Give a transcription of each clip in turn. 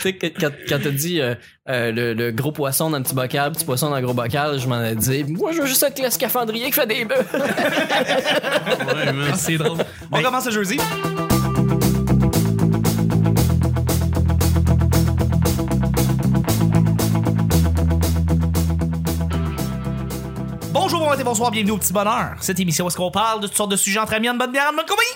sais, que- quand, quand t'as dit euh, euh, le, le gros poisson dans le petit bocal, petit poisson dans le gros bocal, je m'en ai dit, moi, je veux juste être le scaphandrier qui fait des bœufs. Ouais, c'est drôle. On commence le jeudi. Bonjour, bon matin, bonsoir, bienvenue au Petit Bonheur. Cette émission où est-ce qu'on parle de toutes sortes de sujets entre amis, en bonne bière, en bonne compagnie.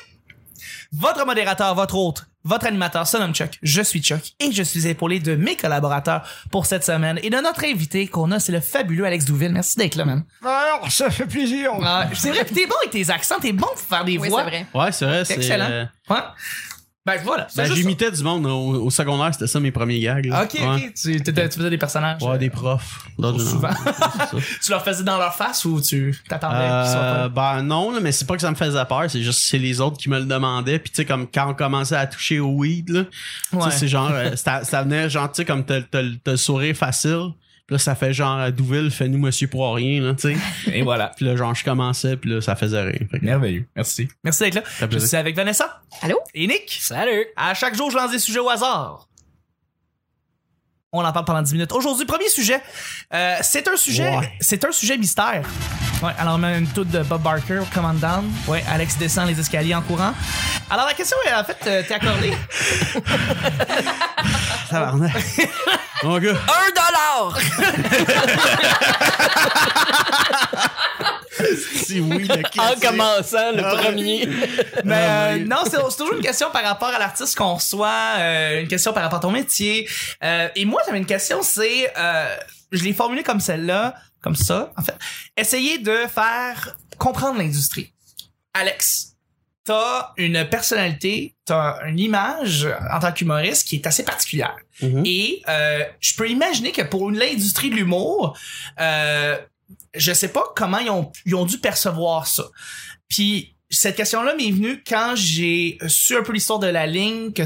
Votre modérateur, votre hôte, votre animateur se nomme Chuck. Je suis Chuck et je suis épaulé de mes collaborateurs pour cette semaine et de notre invité qu'on a, c'est le fabuleux Alex Douville. Merci d'être là, man. Alors, ça fait plaisir. Ah, c'est vrai que t'es bon avec tes accents, t'es bon pour faire des Oui, voix. c'est vrai. Ouais, c'est vrai. c'est, Excellent. euh, Ouais. Ben voilà. ben, j'imitais du monde au, au secondaire, c'était ça mes premiers gags. là. Ok, Ouais. ok. Tu, faisais des personnages. Ouais, des profs. D'autres, non. souvent. Tu leur faisais dans leur face ou tu t'attendais qu'ils soient Euh, ben non, là, mais c'est pas que ça me faisait peur, c'est juste c'est les autres qui me le demandaient. Puis tu sais comme quand on commençait à toucher au weed, là, Ouais. c'est genre euh, ça, ça venait genre tu sais comme t'as le sourire facile. Puis là ça fait genre Douville, fais-nous monsieur pour rien là, tu sais. Et voilà. Puis là genre je commençais puis là ça faisait rien. Fait que- Merveilleux. Merci. Merci d'être là. Je plaisir. suis avec Vanessa Allô? et Nick. Salut! À chaque jour, je lance des sujets au hasard. On en parle pendant 10 minutes. Aujourd'hui, premier sujet. Euh, c'est un sujet. Ouais. C'est un sujet mystère. Ouais, alors on met une toute de Bob Barker, Command Down. Ouais, Alex descend les escaliers en courant. Alors la question est en fait, euh, t'es accordé. Tabarnak. Mon gars. Un dollar! Si oui, le En commençant, le Ah premier. Mais Ah, euh, oui. non, c'est c'est toujours une question par rapport à l'artiste qu'on reçoit, euh, une question par rapport à ton métier. Euh, et moi, j'avais une question, c'est, euh, je l'ai formulée comme celle-là, comme ça, en fait. Essayer de faire comprendre l'industrie. Alex, t'as une personnalité, t'as une image en tant qu'humoriste qui est assez particulière. Mhm. Et euh, je peux imaginer que pour l'industrie de l'humour, euh, je sais pas comment ils ont, ils ont dû percevoir ça. Puis cette question-là m'est venue quand j'ai su un peu l'histoire de la ligne, que,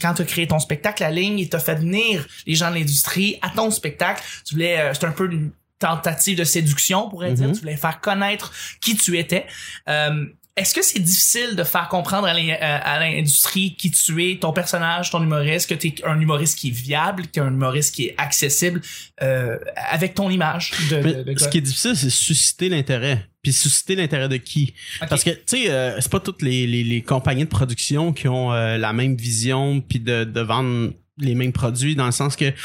quand tu as créé ton spectacle, la ligne, il t'a fait venir les gens de l'industrie à ton spectacle. Tu voulais, euh, c'était un peu une tentative de séduction, on pourrait dire. Mhm. Tu voulais faire connaître qui tu étais. Euh, est-ce que c'est difficile de faire comprendre à l'in- à l'industrie qui tu es, ton personnage, ton humoriste, que tu es un humoriste qui est viable, que tu es un humoriste qui est accessible euh, avec ton image de, Mais de- de ce qui est difficile, c'est susciter l'intérêt. Puis susciter l'intérêt de qui? Parce que, tu sais, euh, c'est pas toutes les, les, les compagnies de production qui ont euh, la même vision puis de, de vendre les mêmes produits dans le sens que, tu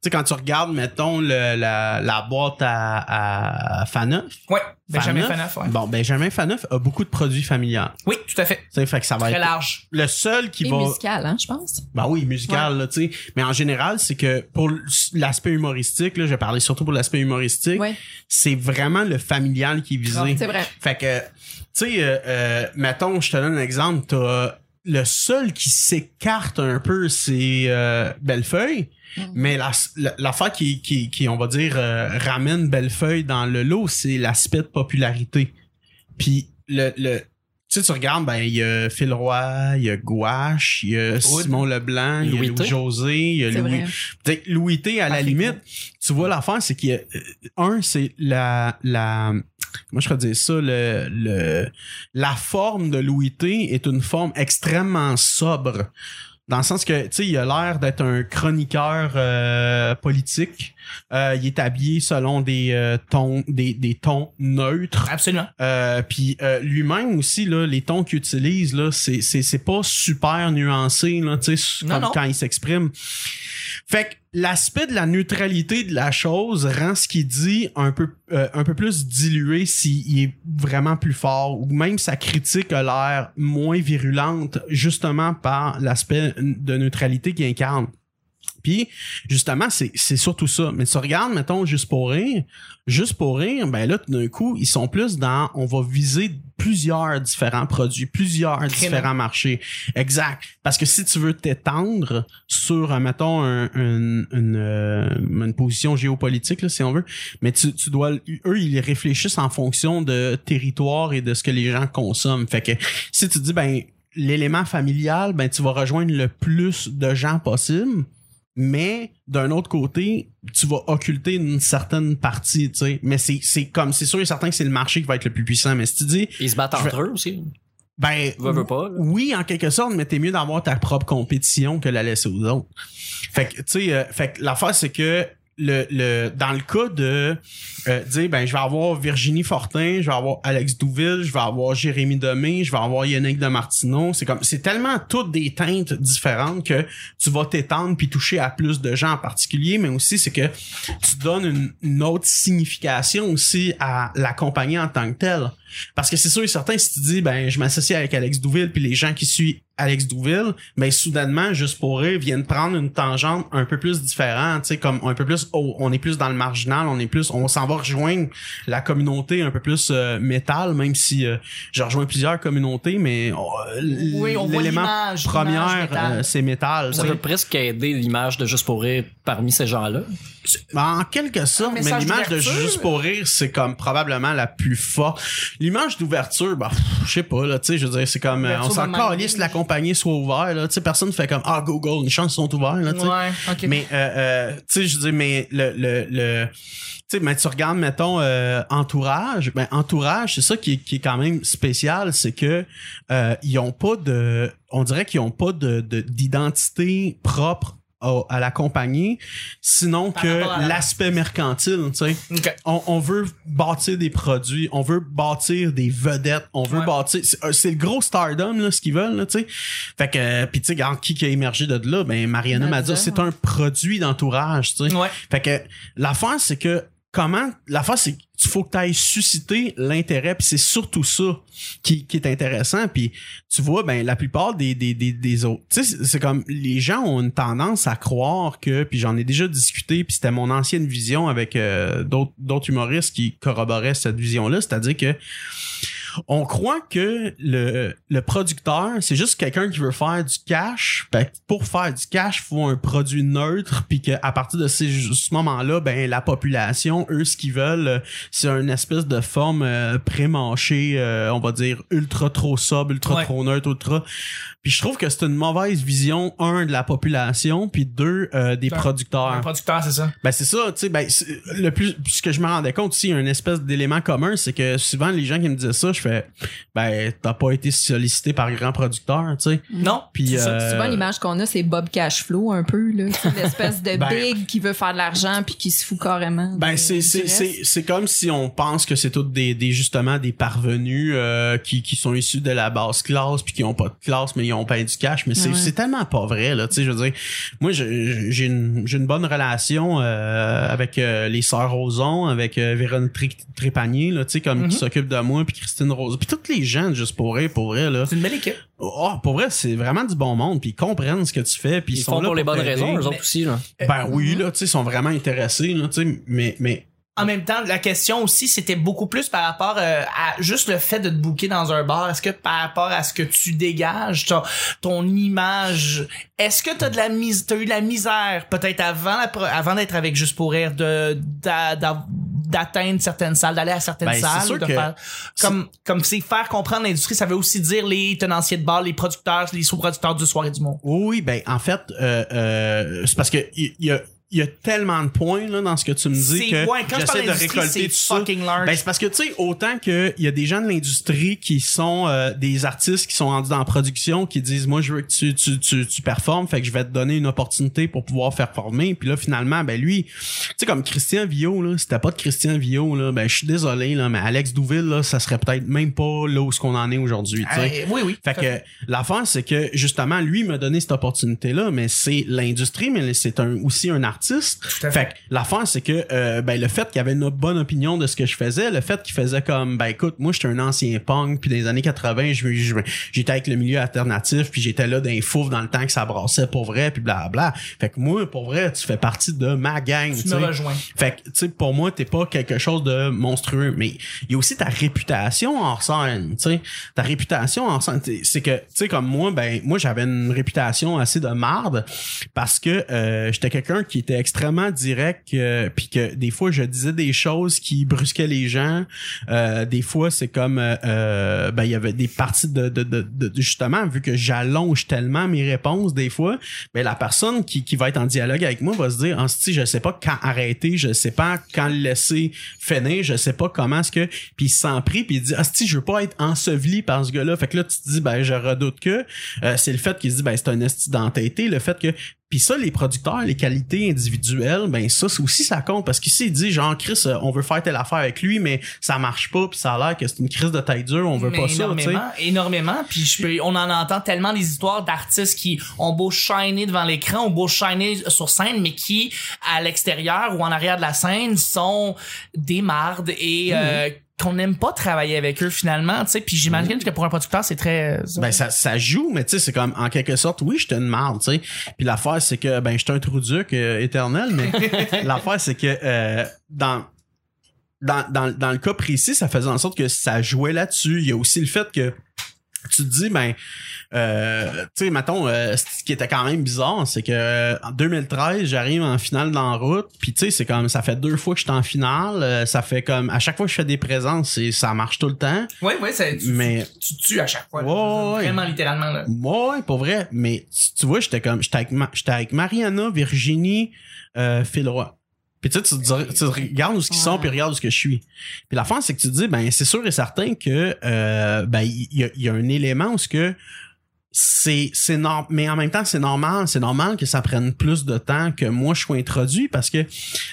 sais, quand tu regardes, mettons, le, la, la boîte à, à Faneuf. Ouais, Benjamin Faneuf, Faneuf, ouais. Bon, Benjamin Faneuf a beaucoup de produits familiales. Oui, tout à fait. Tu sais, fait que ça va Très être large. le seul qui Et va... musical, hein, je pense. Ben oui, musical, là, tu sais. Mais en général, c'est que pour l'aspect humoristique, là, je vais parler surtout pour l'aspect humoristique, Ouais, c'est vraiment le familial qui est visé. c'est vrai. Fait que, tu sais, euh, euh, mettons, je te donne un exemple, t'as le seul qui s'écarte un peu, c'est euh, Bellefeuille. Mhm. Mais la- la- l'affaire qui, qui, qui, on va dire, euh, ramène Bellefeuille dans le lot, c'est l'aspect de popularité. Puis le, le tu sais, tu regardes, ben, il y a Phil Roy, il y a Gouache, il y a Simon Leblanc, il y a Louis. Louis-José, il y a Louis... vrai. Louis T, à la limite, tu vois l'affaire, c'est qu'il y a, euh, un, c'est la, la, moi je dire ça, le, le, la forme de Louis T est une forme extrêmement sobre. Dans le sens que, tu sais, il a l'air d'être un chroniqueur euh, politique. Euh, il est habillé selon des euh, tons, des, des tons neutres. Absolument. Euh, puis euh, lui-même aussi là, les tons qu'il utilise là, c'est c'est c'est pas super nuancé là, tu sais, quand il s'exprime. Fait que l'aspect de la neutralité de la chose rend ce qu'il dit un peu euh, un peu plus dilué s'il est vraiment plus fort ou même sa critique a l'air moins virulente justement par l'aspect de neutralité qu'il incarne. Puis justement, c'est c'est surtout ça. Mais tu regardes, mettons, juste pour rire, juste pour rire, ben là, tout d'un coup, ils sont plus dans on va viser plusieurs différents produits, plusieurs différents marchés. Exact. Parce que si tu veux t'étendre sur, euh, mettons, un- un- une, euh, une position géopolitique, là, si on veut, mais tu, tu dois. Eux, ils réfléchissent en fonction de territoire et de ce que les gens consomment. Fait que si tu dis ben l'élément familial, ben tu vas rejoindre le plus de gens possible mais d'un autre côté, tu vas occulter une certaine partie, tu sais. Mais c'est, c'est comme, c'est sûr et certain que c'est le marché qui va être le plus puissant. Mais si tu dis, Ils se battent entre eux aussi. Ben, Veux, veux pas. là. oui, en quelque sorte, mais t'es mieux d'avoir ta propre compétition que la laisser aux autres. Fait que, tu sais, euh, fait que l'affaire, c'est que le, le, dans le cas de euh, dire, ben, je vais avoir Virginie Fortin, je vais avoir Alex Douville, je vais avoir Jérémy Demé, je vais avoir Yannick de Martineau, c'est comme, c'est tellement toutes des teintes différentes que tu vas t'étendre puis toucher à plus de gens en particulier, mais aussi c'est que tu donnes une, une autre signification aussi à la compagnie en tant que telle. Parce que c'est sûr et certain, si tu dis, ben, je m'associe avec Alex Douville, puis les gens qui suivent Alex Douville, ben, soudainement, juste pour rire, viennent prendre une tangente un peu plus différente, tu sais, comme un peu plus, oh, on est plus dans le marginal, on est plus, on s'en va rejoindre la communauté un peu plus euh, métal, même si euh, je rejoins plusieurs communautés, mais euh, Oui, on voit l'élément première, métal. euh, c'est métal. Ça tu sais. peut presque aider l'image de Juste pour rire parmi ces gens-là. Ben, en quelque sorte, Un mais l'image de. Juste pour rire, c'est comme probablement la plus forte. L'image d'ouverture, ben, pff, je sais pas, là, tu sais, je veux dire, c'est comme, euh, on s'en calisse, la compagnie soit ouverte, là, tu sais, personne fait comme, ah, Google, les chances sont ouvertes, là, tu sais. Ouais, ok. Mais, euh, euh, tu sais, je dire, mais le, le, le, tu sais, mais tu regardes, mettons, euh, entourage, ben, entourage, c'est ça qui est, qui est quand même spécial, c'est que, euh, ils ont pas de, on dirait qu'ils ont pas de, de- d'identité propre au- à la compagnie, sinon Par que à l'aspect mercantile, tu sais. Ok. On, on veut bâtir des produits, on veut bâtir des vedettes, on veut Ouais. bâtir. C'est euh, c'est le gros stardom là, ce qu'ils veulent, là, tu sais. Fait que, euh, puis tu sais, qui qui a émergé de là, ben Mariana m'a dit, c'est un produit d'entourage, tu sais. Ouais. Fait que l'affaire, c'est que comment l'affaire c'est qu'il faut que tu ailles susciter l'intérêt puis c'est surtout ça qui, est intéressant puis tu vois ben la plupart des autres tu sais c'est- c'est comme les gens ont une tendance à croire que puis j'en ai déjà discuté puis c'était mon ancienne vision avec euh, d'autres d'autres humoristes qui corroboraient cette vision là c'est-à-dire que on croit que le, le producteur, c'est juste quelqu'un qui veut faire du cash. Ben, pour faire du cash, il faut un produit neutre, puis qu'à partir de ces, ce moment-là, ben la population, eux, ce qu'ils veulent, c'est une espèce de forme euh, pré-mâchée, euh, on va dire ultra trop sobre, ultra Ouais. trop neutre, ultra. Puis je trouve que c'est une mauvaise vision, un, de la population, puis deux, euh, des Un- producteurs. Un producteur, c'est ça. Ben c'est ça, tu sais, ben le plus ce que je me rendais compte aussi, une espèce d'élément commun, c'est que souvent les gens qui me disaient ça, je fais ben t'as pas été sollicité par grand producteur, tu sais. Non. Puis euh, Souvent, l'image qu'on a, c'est Bob Cashflow, un peu, là. C'est l'espèce de Ben- big qui veut faire de l'argent puis qui se fout carrément. Ben de- c'est c'est c'est c'est comme si on pense que c'est tous des, des justement des parvenus euh, qui qui sont issus de la basse classe puis qui ont pas de classe mais ils ont pas du cash mais c'est Ouais. c'est tellement pas vrai là tu sais je veux dire moi j'ai une j'ai une bonne relation euh, avec euh, les sœurs Roson avec euh, Véronique Tré- Trépanier là tu sais comme Mhm. qui s'occupe de moi puis Christine Rose puis toutes les gens juste pour rire pour vrai là C'est une belle équipe. oh pour vrai c'est vraiment du bon monde puis ils comprennent ce que tu fais puis ils, Ils sont font là pour les bonnes raisons, eux autres aussi. Là. ben oui là tu sais ils sont vraiment intéressés là tu sais mais mais En même temps, la question aussi, c'était beaucoup plus par rapport euh, à juste le fait de te booker dans un bar. Est-ce que par rapport à ce que tu dégages, ton, ton image, est-ce que t'as de la mise, t'as eu de la misère peut-être avant la avant d'être avec Juste pour rire de d'a- d'a- d'atteindre certaines salles, d'aller à certaines Ben, salles, sûr de que- faire comme comme c'est faire comprendre l'industrie. Ça veut aussi dire les tenanciers de bar, les producteurs, les sous-producteurs du soir et du monde. Oui, ben en fait, euh, euh, c'est parce que il y, a y a tellement de points là, dans ce que tu me dis C'est que ouais, j'essaie de récolter c'est tout ça. Ben, c'est parce que, tu sais, autant que il y a des gens de l'industrie qui sont euh, des artistes qui sont rendus dans la production, qui disent, moi, je veux que tu, tu, tu, tu performes, fait que je vais te donner une opportunité pour pouvoir faire former. Puis là, finalement, ben lui, tu sais, comme Christian Villot, là, si t'as pas de Christian Villot, là, ben je suis désolé, là, mais Alex Douville, là, ça serait peut-être même pas là où ce qu'on en est aujourd'hui, tu sais. Euh, oui, oui. Fait que l'affaire, c'est que justement, lui m'a donné cette opportunité-là, mais c'est l'industrie, mais c'est un, aussi un artiste. Tout à fait. L'affaire, c'est que euh, ben, le fait qu'il avait une bonne opinion de ce que je faisais, le fait qu'il faisait comme ben écoute, moi j'étais un ancien punk, puis dans les années 80, je- je- j'étais avec le milieu alternatif, puis j'étais là d'un fouf dans le temps que ça brassait pour vrai, puis bla Fait que moi, pour vrai, tu fais partie de ma gang. tu me rejoins. Fait que, tu sais, pour moi, t'es pas quelque chose de monstrueux, mais il y a aussi ta réputation en scène, tu sais. Ta réputation en scène, c'est que, tu sais, comme moi, ben, moi, j'avais une réputation assez de marde parce que euh, j'étais quelqu'un qui extrêmement direct, euh, puis que des fois je disais des choses qui brusquaient les gens. Euh, des fois c'est comme, euh, euh, ben il y avait des parties de, de, de, de- justement vu que j'allonge tellement mes réponses des fois, ben la personne qui, qui va être en dialogue avec moi va se dire, en je sais pas quand arrêter, je sais pas quand le laisser finir, je sais pas comment est-ce que, puis il se sent pris, puis il dit, ah je veux pas être enseveli par ce gars-là. Fait que là tu te dis, ben je redoute que euh, c'est le fait qu'il se dit, ben c'est un esti d'entêté, le fait que puis ça, les producteurs, les qualités individuelles, ben ça c'est aussi ça compte. Parce qu'ici il dit genre Chris, euh, on veut faire telle affaire avec lui, mais ça marche pas, puis ça a l'air que c'est une crise de taille dure, on veut Mais pas ça, énormément, énormément. Puis je peux, on en entend tellement des histoires d'artistes qui ont beau shiner devant l'écran, ont beau shiner sur scène, mais qui à l'extérieur ou en arrière de la scène sont des mardes et euh, qu'on n'aime pas travailler avec eux finalement. Tu sais, puis j'imagine que pour un producteur c'est très. euh, Ben ça, ça joue, mais tu sais, c'est comme en quelque sorte, oui, j'étais une marde, tu sais. Puis l'affaire, c'est que ben j'étais un trou duc euh, éternel, mais l'affaire, c'est que euh, dans, dans, dans, dans le cas précis, ça faisait en sorte que ça jouait là-dessus. Il y a aussi le fait que tu te dis, ben, euh, tu sais, mettons, euh, ce qui était quand même bizarre, c'est que en 2013, j'arrive en finale la route, puis tu sais, c'est comme, ça fait deux fois que je suis en finale, euh, ça fait comme, à chaque fois que je fais des présences, c'est, ça marche tout le temps. Oui, oui, c'est tu, Mais- tu, tu tues à chaque fois. là. Ouais, ouais. Vraiment littéralement là. Ouais, pour vrai. Mais tu, tu vois, j'étais comme, j'étais avec, Ma- j'étais avec Mariana, Virginie, euh, Phil Roy. Puis tu sais, tu, te tu regardes où ce qu'ils sont, puis regarde où ce que je suis. Puis la fin, c'est que tu te dis, ben c'est sûr et certain que euh, ben il y, y a un élément où ce que c'est c'est normal mais en même temps c'est normal c'est normal que ça prenne plus de temps que moi je sois introduit parce que tu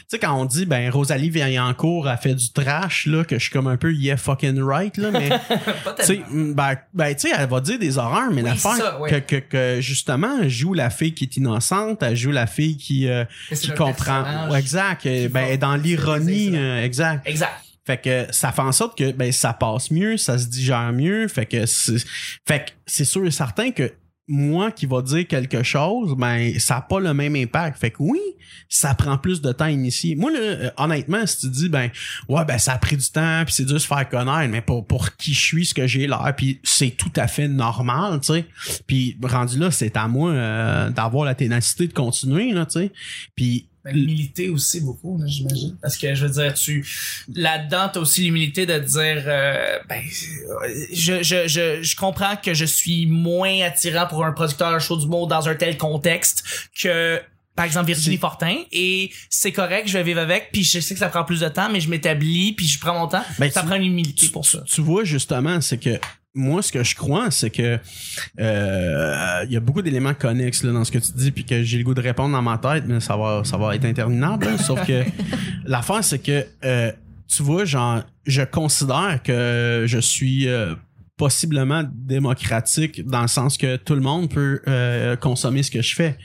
sais quand on dit ben Rosalie Vaillancourt a fait du trash là que je suis comme un peu yeah fucking right là mais tu sais, mm, ben, ben, tu sais, elle va dire des horreurs, mais Oui, l'affaire c'est ça, ouais. que, que, que, justement, elle joue la fille qui est innocente, elle joue la fille qui, euh, qui comprend. Ouais, exact. Ben, va- elle est dans l'ironie, euh, exact. Exact. Fait que ça fait en sorte que ben ça passe mieux, ça se digère mieux. Fait que c'est, fait que c'est sûr et certain que moi qui va dire quelque chose, ben ça a pas le même impact. Fait que oui, ça prend plus de temps à initier. Moi là, euh, honnêtement, si tu dis ben ouais ben ça a pris du temps puis c'est dur de se faire connaître, mais pour pour qui je suis, ce que j'ai l'air, puis c'est tout à fait normal, tu sais. Puis rendu là, c'est à moi euh, d'avoir la ténacité de continuer là, tu sais. Puis Ben, L'humilité aussi beaucoup, j'imagine. Parce que je veux dire, tu là-dedans, t'as aussi l'humilité de dire euh, ben je, je, je, je comprends que je suis moins attirant pour un producteur show du monde dans un tel contexte que par exemple Virginie Fortin. Et c'est correct je vais vivre avec puis je sais que ça prend plus de temps mais je m'établis puis je prends mon temps. Ben, ça tu- prend une humilité pour ça. tu vois justement, c'est que moi, ce que je crois, c'est que euh, il y a beaucoup d'éléments connexes là, dans ce que tu dis, puis que j'ai le goût de répondre dans ma tête, mais ça va, ça va être interminable. hein. sauf que l'affaire, c'est que euh, tu vois, genre, je considère que je suis euh, possiblement démocratique dans le sens que tout le monde peut euh, consommer ce que je fais.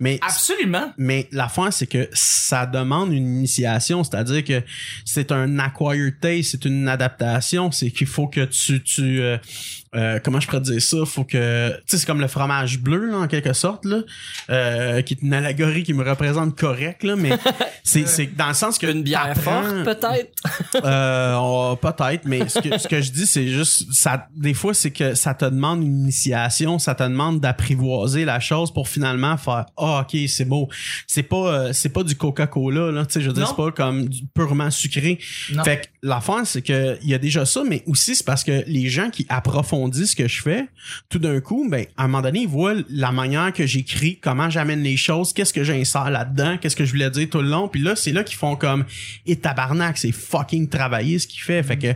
Mais absolument. mais l'affaire, c'est que ça demande une initiation, c'est-à-dire que c'est un acquired taste, c'est une adaptation, c'est qu'il faut que tu, tu euh, euh, comment je pourrais dire ça, faut que, tu sais, c'est comme le fromage bleu, là, en quelque sorte, là, euh, qui est une allégorie qui me représente correct, là, mais c'est, c'est dans le sens que Une bière forte, peut-être? euh, peut-être, mais ce que, ce que je dis, c'est juste, ça, des fois, c'est que ça te demande une initiation, ça te demande d'apprivoiser la chose pour finalement faire, ah, ok, c'est beau. C'est pas, euh, c'est pas du Coca-Cola, là, tu sais, je veux dire, c'est pas comme du purement sucré. non Fait que l'affaire, c'est que il y a déjà ça, mais aussi c'est parce que les gens qui approfondissent ce que je fais, tout d'un coup, ben, à un moment donné, ils voient la manière que j'écris, comment j'amène les choses, qu'est-ce que j'insère là-dedans, qu'est-ce que je voulais dire tout le long, puis là, c'est là qu'ils font comme, et tabarnak, c'est fucking travailler ce qu'il fait. Fait que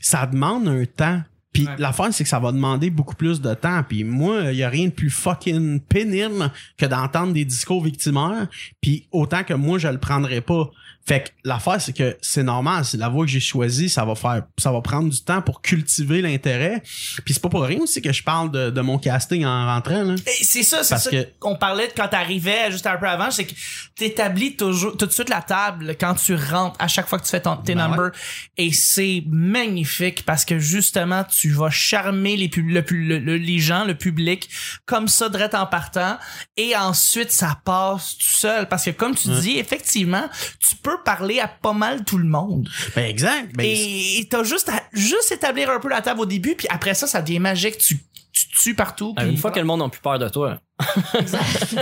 ça demande un temps. Puis Ouais. l'affaire, c'est que ça va demander beaucoup plus de temps. Puis moi, il y a rien de plus fucking pénible que d'entendre des discours victimaires. Puis autant que moi, je le prendrais pas. Fait que l'affaire, c'est que c'est normal, c'est la voie que j'ai choisie, ça va faire, ça va prendre du temps pour cultiver l'intérêt. Puis c'est pas pour rien aussi que je parle de, de mon casting en rentrant, là. C'est ça, c'est ça qu'on parlait de quand t'arrivais juste un peu avant, c'est que t'établis toujours tout de suite la table quand tu rentres à chaque fois que tu fais ton, tes Ben numbers. Et c'est magnifique parce que justement tu vas charmer les pub- le, pu- le- le- les gens, le public comme ça direct en partant. Et ensuite ça passe tout seul. Parce que comme tu dis effectivement tu peux parler à pas mal tout le monde Ben exact. Ben, et t'as juste à juste établir un peu la table au début puis après ça ça devient magique tu tu tues partout Ah, puis Une fois que le monde n'a plus peur de toi.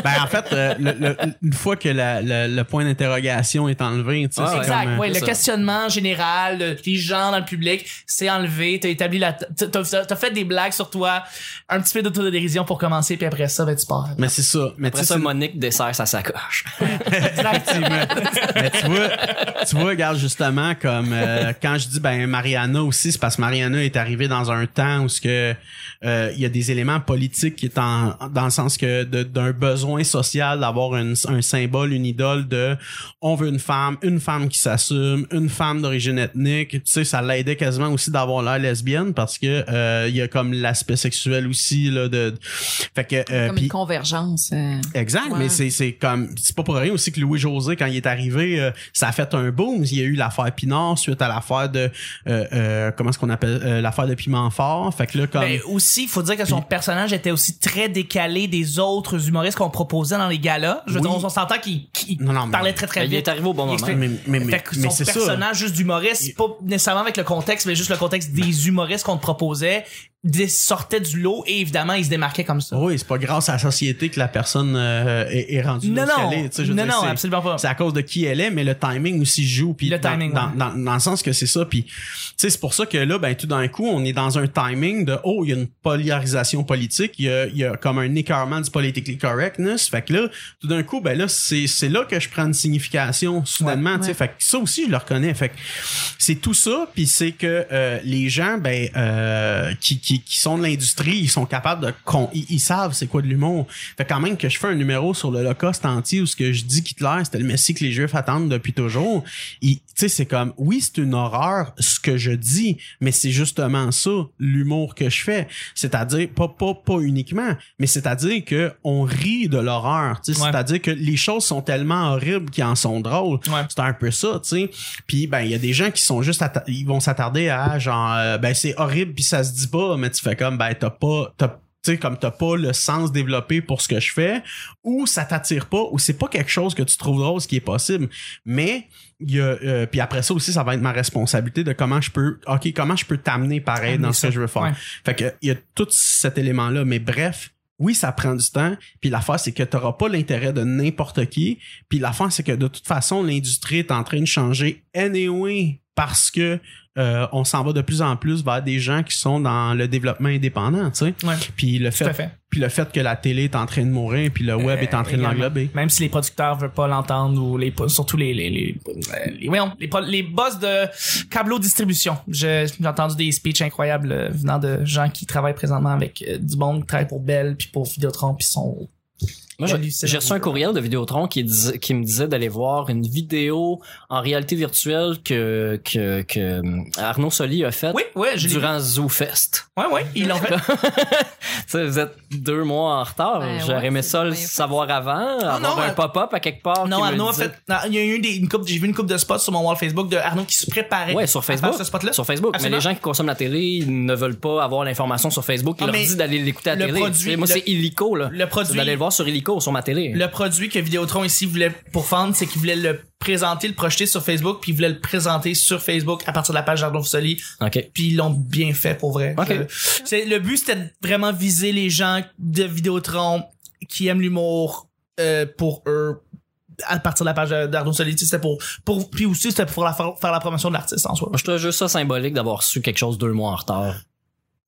Ben, en fait, euh, le- le- une fois que la- la- le point d'interrogation est enlevé, tu sais, Ah, c'est ouais. Exact. comme, euh, ouais, le ça. questionnement général, le- les gens dans le public, c'est enlevé. T'as établi la, t'as, t'as- fait des blagues sur toi, un petit peu d'autodérision pour commencer, puis après ça, ben tu pars. Mais c'est ça. Mais Après ça, c'est- Monique dessert sa sacoche. Effectivement. Mais tu vois, tu vois, regarde justement comme euh, quand je dis ben Mariana aussi, c'est parce que Mariana est arrivée dans un temps où ce que euh, il y a des éléments politiques qui est en dans le sens que de- d'un besoin social d'avoir une- un symbole, une idole de on veut une femme, une femme qui s'assume, une femme d'origine ethnique. Tu sais, ça l'aidait quasiment aussi d'avoir l'air lesbienne parce que euh, il y a comme l'aspect sexuel aussi là de. Fait que euh, Comme une convergence. euh. Exact, Ouais. mais c'est c'est comme c'est pas pour rien aussi que Louis José quand il est arrivé, euh, ça a fait un boom. Il y a eu l'affaire Pinard suite à l'affaire de euh, euh, comment est-ce qu'on appelle euh, l'affaire de Piment Fort. Fait que là comme Ben, aussi, il faut dire que son personnage était aussi très décalé des autres humoristes qu'on proposait dans les galas. Je veux Oui. dire, on s'entend qu'il qu'il Non, non, mais- parlait très très Il vite. est arrivé au bon Il moment. mais c'est ça. personnage juste d'humoriste, pas nécessairement avec le contexte, mais juste le contexte des humoristes qu'on te proposait, sortait du lot et évidemment, il se démarquait comme ça. Oui, c'est pas grâce à la société que la personne euh, est, est rendue non, non, elle est, je non, non, absolument pas. c'est à cause de qui elle est, mais le timing aussi joue. Puis Le dans, timing, dans, ouais. dans, dans le sens que c'est ça. Puis, tu sais, c'est pour ça que là, ben tout d'un coup, on est dans un timing de oh, il y a une polarisation politique, il y a, il y a comme un écartement du politically correctness. Fait que là, tout d'un coup, ben là, c'est c'est là que je prends une signification soudainement. tu sais. Ouais. Fait que ça aussi, je le reconnais. Fait que c'est tout ça. Puis c'est que euh, les gens, ben euh, qui, qui qui sont de l'industrie, ils sont capables de con- ils, ils savent c'est quoi de l'humour. Fait quand même que je fais un numéro sur l'Holocauste entier où ce que je dis qu'Hitler c'était le Messie que les Juifs attendent depuis toujours. Tu sais, c'est comme oui, c'est une horreur ce que je dis, mais c'est justement ça l'humour que je fais. C'est-à-dire pas pas pas uniquement, mais c'est-à-dire que on rit de l'horreur. Tu sais, Ouais. c'est-à-dire que les choses sont tellement horribles qu'ils en sont drôles. Ouais. C'est un peu ça, tu sais. Puis ben il y a des gens qui sont juste ils vont s'attarder à genre euh, ben c'est horrible puis ça se dit pas, mais tu fais comme ben t'as pas t'as tu sais comme t'as pas le sens développé pour ce que je fais ou ça t'attire pas ou c'est pas quelque chose que tu trouves drôle ce qui est possible mais il y a euh, puis après ça aussi ça va être ma responsabilité de comment je peux OK comment je peux t'amener pareil dans ce que je veux faire Ouais. fait que il y a tout cet élément là mais bref oui, ça prend du temps. Puis l'affaire, c'est que tu n'auras pas l'intérêt de n'importe qui. Puis l'affaire, c'est que de toute façon, l'industrie est en train de changer anyway parce que euh, on s'en va de plus en plus vers des gens qui sont dans le développement indépendant, tu sais. Ouais. Puis le fait, fait. puis le fait que la télé est en train de mourir, puis le web est en train de l'englober. Même si les producteurs veulent pas l'entendre ou les surtout les les les, les, les, les boss de câbleau distribution. J'ai entendu des speeches incroyables euh, venant de gens qui travaillent présentement avec euh, du monde qui travaille pour Bell puis pour Vidéotron puis sont Moi, j'ai- reçu un courriel de Vidéotron qui, disait- qui me disait d'aller voir une vidéo en réalité virtuelle que, que, que euh, Arnaud Soli a faite Oui, j'ai durant ZooFest. Ouais, ouais, ils l'ont fait. Vous êtes deux mois en retard. Ben J'aurais ouais, aimé ça le savoir avant, avoir non, un euh, pop-up à quelque part. Non, Arnaud a fait. non, Il y a eu des, une coupe. J'ai vu une coupe de spots sur mon wall Facebook de Arnaud qui se préparait. Ouais, sur à faire Facebook. Ce spot-là. Sur Facebook. Absolument. Mais les gens qui consomment la télé, ils ne veulent pas avoir l'information sur Facebook. Ils Ah, leur disent d'aller l'écouter à la le télé. produit- Moi, c'est illico, là. Le produit. d'aller le voir sur illico, sur ma télé. Le produit que Vidéotron ici voulait pour vendre, c'est qu'il voulait le présenter, le projeter sur Facebook, puis il voulait le présenter sur Facebook à partir de la page d'Arnaud Fussoli, OK. puis ils l'ont bien fait pour vrai. C'est le but c'était de vraiment viser les gens de Vidéotron qui aiment l'humour euh, pour eux à partir de la page d'Arnaud sais, c'était pour pour puis aussi c'était pour la, faire, faire la promotion de l'artiste en soi. Moi, je trouve juste ça symbolique d'avoir su quelque chose deux mois en retard.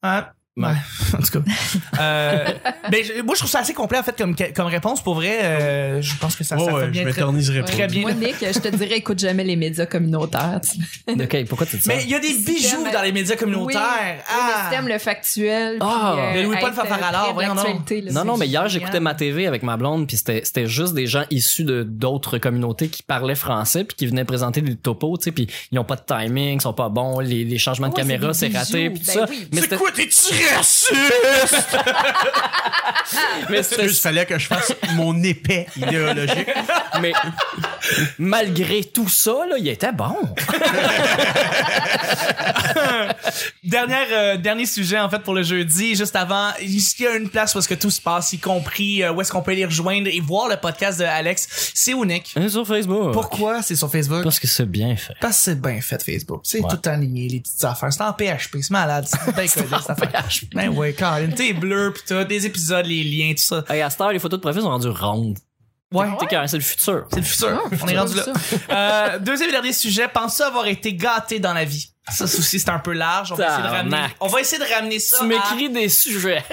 Hein? Ouais. Ouais, en tout cas. Euh, ben, je- moi, je trouve ça assez complet, en fait, comme, comme réponse. Pour vrai, euh, je pense que ça, Oh, ça ouais, fait je bien. très- m'éterniserai pas. Très bien. Moi, Nick, je te dirais, écoute jamais les médias communautaires. tu sais. OK, pourquoi tu dis ça? Mais il y a des bijoux dans les médias communautaires. Oui, ah! si t'aimes le factuel. Ah. puis, euh, Mais Louis-Paul être, Fafaralard, près de voyons donc. l'actualité, là, Non, c'est non, mais hier, génial. j'écoutais ma TV avec ma blonde, puis c'était, c'était juste des gens issus de d'autres communautés qui parlaient français, puis qui venaient présenter des topos, tu sais, puis ils ont pas de timing, ils sont pas bons, les, les changements de Ouais, caméra, c'est c'est des raté, bijoux. puis tout Ben ça. oui. Mais C'est c'était, quoi, t'es-tu raciste? mais Il c'était, fallait que je fasse mon épais idéologique. mais, malgré tout ça, là, il était bon. Dernière, euh, dernier sujet, en fait, pour le jeudi, juste avant, il y a une place où est-ce que tout se passe, y compris euh, où est-ce qu'on peut les rejoindre et voir le podcast de Alex? C'est unique. Et sur Facebook. Pourquoi c'est sur Facebook? Parce que c'est bien fait. Parce que c'est bien fait, Facebook. C'est Ouais. tout aligné, les petites affaires. C'est en PHP, c'est malade. C'est bien codé, cette affaire. Ben ouais, Colin, t'es bleu pis tout, des épisodes, les liens, tout ça. Hey, à cette heure, les photos de profil sont rendues rondes. Ouais. Que c'est le futur. C'est le futur. On est rendu là. Euh, deuxième et dernier sujet, pensez avoir été gâté dans la vie? Ça ça aussi, c'est un peu large. On va essayer de ramener, Tabarnak. on va essayer de ramener ça Tu à- m'écris des sujets.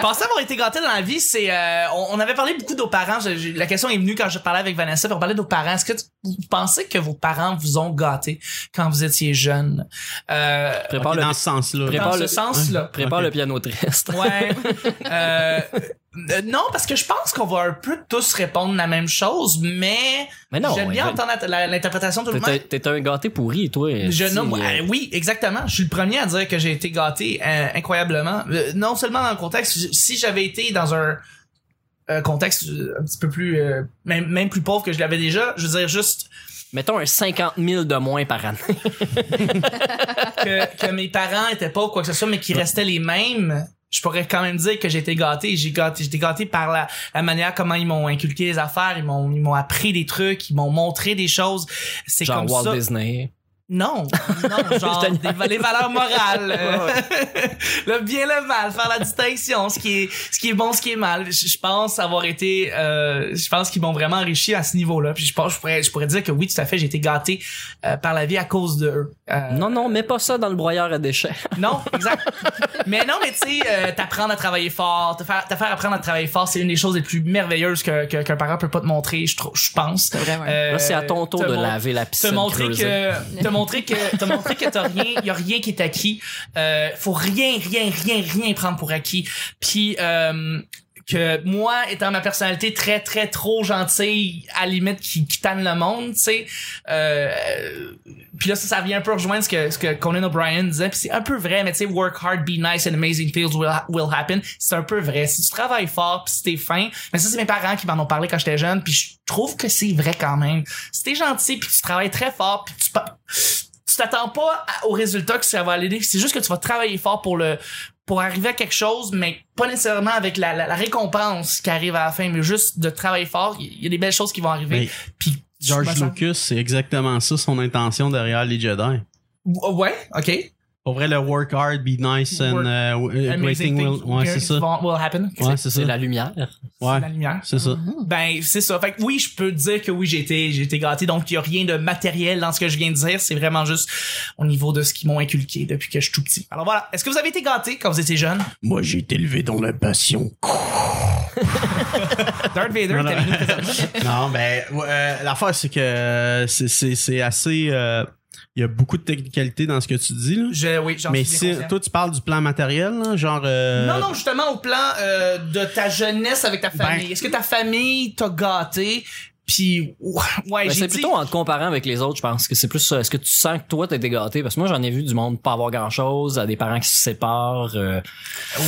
Penser avoir été gâté dans la vie, c'est euh, on, on avait parlé beaucoup de nos parents. Je- je- la question est venue quand je parlais avec Vanessa. puis On parlait de nos parents. Est-ce que tu- vous pensez que vos parents vous ont gâté quand vous étiez jeune? Euh, Prépare Ok, le, dans ce sens-là. Prépare Dans le- ce sens-là. prépare Ok. le piano triste. Ouais. Euh, euh, non, parce que je pense qu'on va un peu tous répondre la même chose, mais, Mais j'aime bien entendre l'interprétation de tout le monde. T'es un gâté pourri, toi. Je Si, nomme, euh, euh, oui, exactement. Je suis le premier à dire que j'ai été gâté euh, incroyablement. Non seulement dans le contexte, si j'avais été dans un contexte un petit peu plus, même, même plus pauvre que je l'avais déjà, je veux dire juste Mettons un 50 000 de moins par année. que, que mes parents étaient ou quoi que ce soit, mais qui restaient les mêmes. Je pourrais quand même dire que j'ai été gâté. J'ai gâté, été gâté par la, la manière comment ils m'ont inculqué les affaires, ils m'ont, ils m'ont appris des trucs, ils m'ont montré des choses. C'est comme Walt ça. Disney. Non, non, genre Je te des, les valeurs morales, euh, le bien le mal, faire la distinction, ce qui est ce qui est bon, ce qui est mal. Je, je pense avoir été, euh, je pense qu'ils m'ont vraiment enrichi à ce niveau-là. Puis je pense, je pourrais, je pourrais dire que oui, tout à fait, j'ai été gâté euh, par la vie à cause de eux. Euh, Non, non, mets pas ça dans le broyeur à déchets. non, exact. mais non, mais tu sais, euh, t'apprendre à travailler fort, te faire, te faire apprendre à travailler fort, c'est une des choses les plus merveilleuses que qu'un parent peut pas te montrer, je trouve, je pense. C'est vrai, ouais. Euh, Là, c'est à ton tour te de laver la te piscine montrer creusée. que te montrer que te montrer que t'as rien y a rien qui est acquis. Euh, faut rien rien rien rien prendre pour acquis. Puis euh, que moi étant ma personnalité très très trop gentille à la limite qui, qui tanne le monde tu sais euh, puis là ça, ça vient un peu rejoindre ce que ce que Conan O'Brien disait puis c'est un peu vrai mais tu sais work hard be nice and amazing things will, will happen. C'est un peu vrai. Si tu travailles fort puis si t'es fin mais ça c'est mes parents qui m'en ont parlé quand j'étais jeune puis je trouve que c'est vrai quand même. Si t'es gentil puis tu travailles très fort puis tu tu t'attends pas au résultat que ça va aller. C'est juste que tu vas travailler fort pour le pour arriver à quelque chose mais pas nécessairement avec la, la, la récompense qui arrive à la fin mais juste de travailler fort il y a des belles choses qui vont arriver puis George Lucas, c'est exactement ça son intention derrière les Jedi. ouais ok Pour vrai, le work hard, be nice and Work- uh, great thing will, ouais, c'est ça. will happen Ouais, c'est ça. C'est la lumière. Ouais, la lumière c'est ça. Ben, c'est ça. Fait que oui, je peux dire que oui, j'ai été, j'ai été gâté. Donc, il y a rien de matériel dans ce que je viens de dire. C'est vraiment juste au niveau de ce qu'ils m'ont inculqué depuis que je suis tout petit. Alors voilà. Est-ce que vous avez été gâté quand vous étiez jeune? Moi, j'ai été élevé dans la passion. Darth Vader, Non, non. non, ben, ouais, euh, l'affaire, c'est que c'est- c'est c'est assez. euh, Il y a beaucoup de technicalité dans ce que tu dis, là. Je, oui, j'en Mais suis si, conscient. toi, tu parles du plan matériel, là, genre. euh, Non, non, justement, au plan euh, de ta jeunesse avec ta famille. Ben- Est-ce que ta famille t'a gâté? Puis, ouais, Ben, c'est dit... plutôt en te comparant avec les autres, je pense que c'est plus ça. Est-ce que tu sens que toi t'as été gâté? Parce que moi j'en ai vu du monde pas avoir grand chose, à des parents qui se séparent, euh,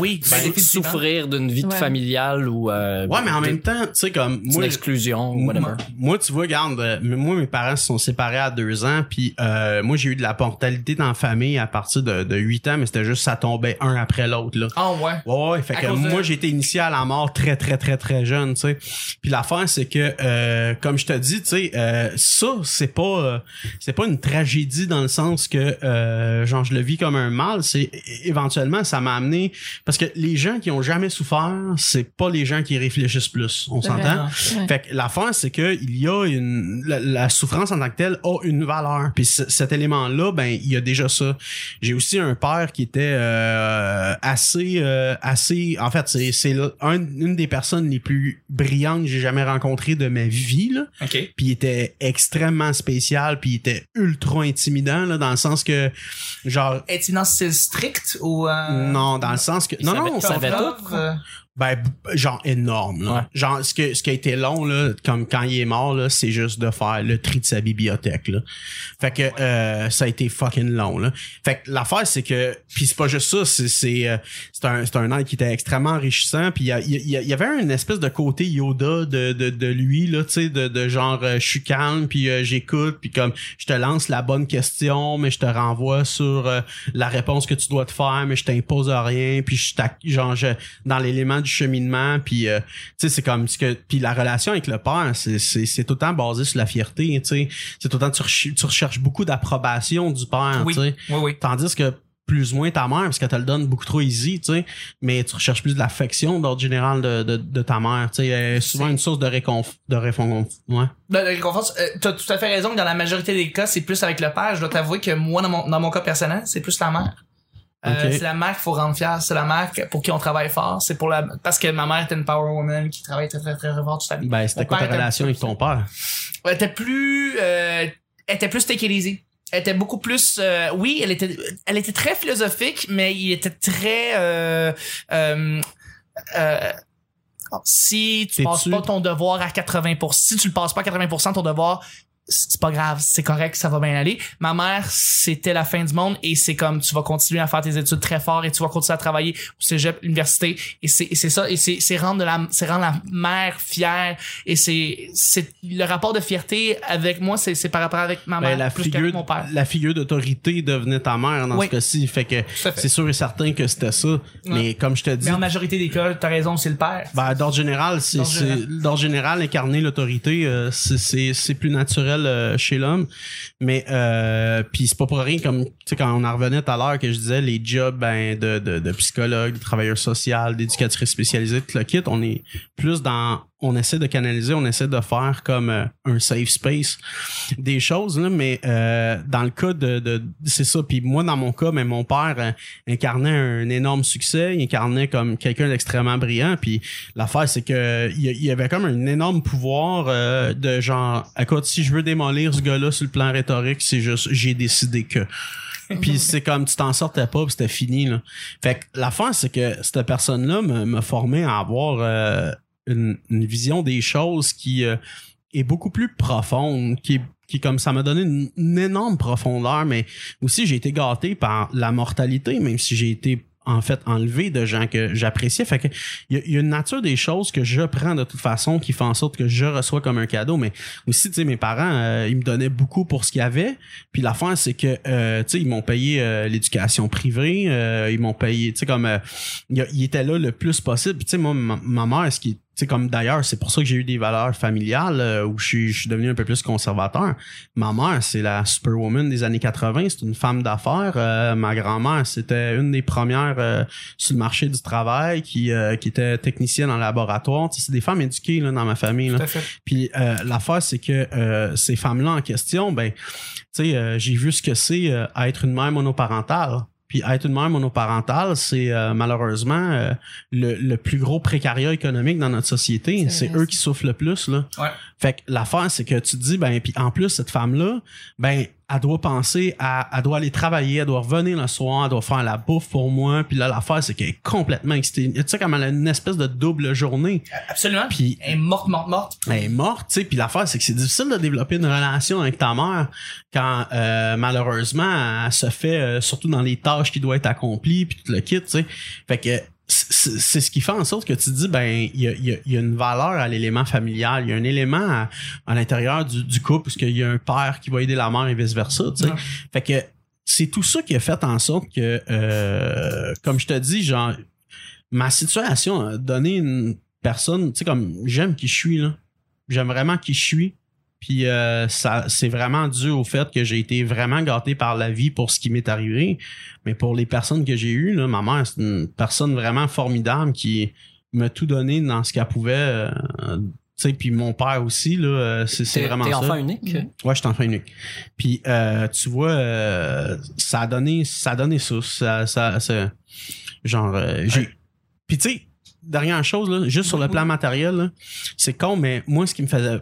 Oui, ben, ben, souffrir d'une vie Ouais. familiale ou euh, Ouais, mais en même temps, tu sais, comme. Moi, exclusion ou whatever. Moi, moi, tu vois, regarde, euh, moi, mes parents se sont séparés à deux ans, puis euh, moi, j'ai eu de la mortalité dans la famille à partir de, de huit ans, mais c'était juste ça tombait un après l'autre, là. Ah ouais. Ouais, ouais, fait À que cause de- moi, j'ai été initié à la mort très, très, très, très jeune, tu sais. Puis l'affaire, c'est que, euh, comme je te dis, tu sais, euh, ça, c'est pas, euh, c'est pas une tragédie dans le sens que, euh, genre, je le vis comme un mal. C'est éventuellement, ça m'a amené parce que les gens qui ont jamais souffert, c'est pas les gens qui réfléchissent plus. On s'entend? Ouais. Fait que l'affaire, c'est que il y a une la, la souffrance en tant que telle a une valeur. Puis ce- cet élément-là, ben il y a déjà ça. J'ai aussi un père qui était euh, assez euh, assez. En fait, c'est c'est une des personnes les plus brillantes que j'ai jamais rencontrées de ma vie là. OK. Puis il était extrêmement spécial, puis il était ultra intimidant là dans le sens que genre dans style strict ou... Euh... non dans le sens que il non non ça savait fait tout. Ben, genre énorme. Là. Ouais. Genre, ce, que, ce qui a été long, là, comme quand il est mort, là, c'est juste de faire le tri de sa bibliothèque. Là. Fait que euh, ça a été fucking long. Là. Fait que l'affaire, c'est que. Puis c'est pas juste ça, c'est, c'est, euh, c'est un, c'est un qui était extrêmement enrichissant. Puis il y, y y avait une espèce de côté Yoda de, de, de lui, là, tu sais, de, de genre euh, je suis calme, puis euh, j'écoute, puis comme je te lance la bonne question, mais je te renvoie sur euh, la réponse que tu dois te faire, mais je t'impose rien, puis je genre je, dans l'élément du cheminement, puis euh, tu sais c'est comme ce que puis la relation avec le père, c'est c'est c'est tout le temps basé sur la fierté, tu sais, c'est tout le temps tu, recherches beaucoup d'approbation du père, Oui. tu sais. Oui, oui. Tandis que plus ou moins ta mère, parce qu'elle te le donne beaucoup trop easy, tu sais, mais tu recherches plus de l'affection d'ordre général de, de, de ta mère, tu sais, elle est souvent une source de réconfort, de réconfort, ouais. La réconfort, euh, t'as tout à fait raison que dans la majorité des cas, c'est plus avec le père. Je dois t'avouer que moi, dans mon, dans mon cas personnel, c'est plus la mère. Euh, c'est la mère qu'il faut rendre fière, c'est la mère que- pour qui on travaille fort, c'est pour la parce que ma mère était une power woman qui travaille très très très, très fort toute sa vie. Ben, c'était quoi ta relation avec ton père? Elle était plus euh, elle était plus take it easy. Elle était beaucoup plus euh, oui, elle était elle était très philosophique, mais il était très si tu passes pas ton devoir à 80%, si tu le passes pas à 80% ton devoir, c'est pas grave, c'est correct, ça va bien aller. Ma mère, c'était la fin du monde et c'est comme tu vas continuer à faire tes études très fort et tu vas continuer à travailler au cégep, l'université et c'est c'est ça et c'est c'est rendre de la c'est rendre la mère fière et c'est c'est le rapport de fierté avec moi c'est c'est par rapport avec ma mère Ben, la plus figure, mon père. la figure d'autorité devenait ta mère dans Oui. ce cas-ci. Fait que c'est sûr et certain que c'était ça. Mais comme je te dis, Mais en majorité des cas, t'as raison, c'est le père. ben, d'ordre général, c'est, D'ordre général. incarner l'autorité, euh, c'est, c'est, c'est plus naturel euh, chez l'homme. Mais euh, puis c'est pas pour rien comme tu sais quand on en revenait tout à l'heure que je disais les jobs ben de, psychologue, de travailleur social, d'éducatrice spécialisée, tout le kit, on est plus dans on essaie de canaliser, on essaie de faire comme euh, un safe space. Des choses là, mais euh, dans le cas de, de c'est ça. Puis moi dans mon cas mais mon père euh, incarnait un énorme succès, il incarnait comme quelqu'un d'extrêmement brillant. Puis l'affaire c'est que il y avait comme un énorme pouvoir euh, de genre écoute si je veux démolir ce gars-là sur le plan rhétorique, c'est juste j'ai décidé que. Puis c'est comme tu t'en sortais pas puis c'était fini là. Fait que l'affaire c'est que cette personne-là me, me formait à avoir euh, une, une vision des choses qui euh, est beaucoup plus profonde, qui qui comme ça m'a donné une, une énorme profondeur, mais aussi j'ai été gâté par la mortalité, même si j'ai été en fait enlevé de gens que j'appréciais. Fait que il y, y a une nature des choses que je prends de toute façon qui fait en sorte que je reçois comme un cadeau. Mais aussi, tu sais, mes parents, euh, ils me donnaient beaucoup pour ce qu'il y avait. Puis la fin, c'est que euh, tu sais, ils m'ont payé euh, l'éducation privée, euh, ils m'ont payé, tu sais, comme euh, il, y a- il était là le plus possible. Tu sais, moi, ma, ma mère, ce qui sais, comme d'ailleurs, c'est pour ça que j'ai eu des valeurs familiales euh, où je suis, je suis devenu un peu plus conservateur. Ma mère, c'est la superwoman des années 80, c'est une femme d'affaires. Euh, ma grand-mère, c'était une des premières euh, sur le marché du travail qui, euh, qui était technicienne en laboratoire. Tu sais, c'est des femmes éduquées là, dans ma famille. Là. Tout à fait. Puis euh, l'affaire, c'est que euh, ces femmes-là en question, ben, tu sais, euh, j'ai vu ce que c'est euh, être une mère monoparentale. Puis être une mère monoparentale, c'est euh, malheureusement euh, le, le plus gros précariat économique dans notre société. C'est eux qui souffrent le plus. Là. Ouais. Fait que l'affaire, c'est que tu te dis, ben, puis en plus, cette femme-là, ben, elle doit penser à, elle doit aller travailler, elle doit revenir le soir, elle doit faire la bouffe pour moi. Puis là, l'affaire, c'est qu'elle est complètement excitée. Tu sais, comme elle a une espèce de double journée. Absolument. Puis Elle est morte, morte, morte. elle est morte, tu sais. Puis l'affaire, c'est que c'est difficile de développer une relation avec ta mère quand euh, malheureusement elle se fait euh, surtout dans les tâches qui doivent être accomplies puis tout le kit, tu sais. Fait que c'est ce qui fait en sorte que tu te dis ben il y a, il y a- il y a une valeur à l'élément familial. Il y a un élément à, à l'intérieur du, du couple parce qu'il y a un père qui va aider la mère et vice versa tu sais. Ouais. fait que c'est tout ça qui a fait en sorte que euh, comme je te dis genre ma situation a donné une personne tu sais comme j'aime qui je suis là. J'aime vraiment qui je suis puis euh, ça c'est vraiment dû au fait que j'ai été vraiment gâté par la vie pour ce qui m'est arrivé mais pour les personnes que j'ai eues là ma mère c'est une personne vraiment formidable qui m'a tout donné dans ce qu'elle pouvait euh, tu sais puis mon père aussi là euh, c'est c'est T'es vraiment t'es ça enfant unique? Ouais, je suis enfant unique. Puis euh, tu vois, euh, ça a donné, ça a donné ça, ça, ça, ça- genre, euh, j'ai. Puis tu sais, dernière chose là, juste sur le plan matériel, c'est con, mais moi ce qui me faisait,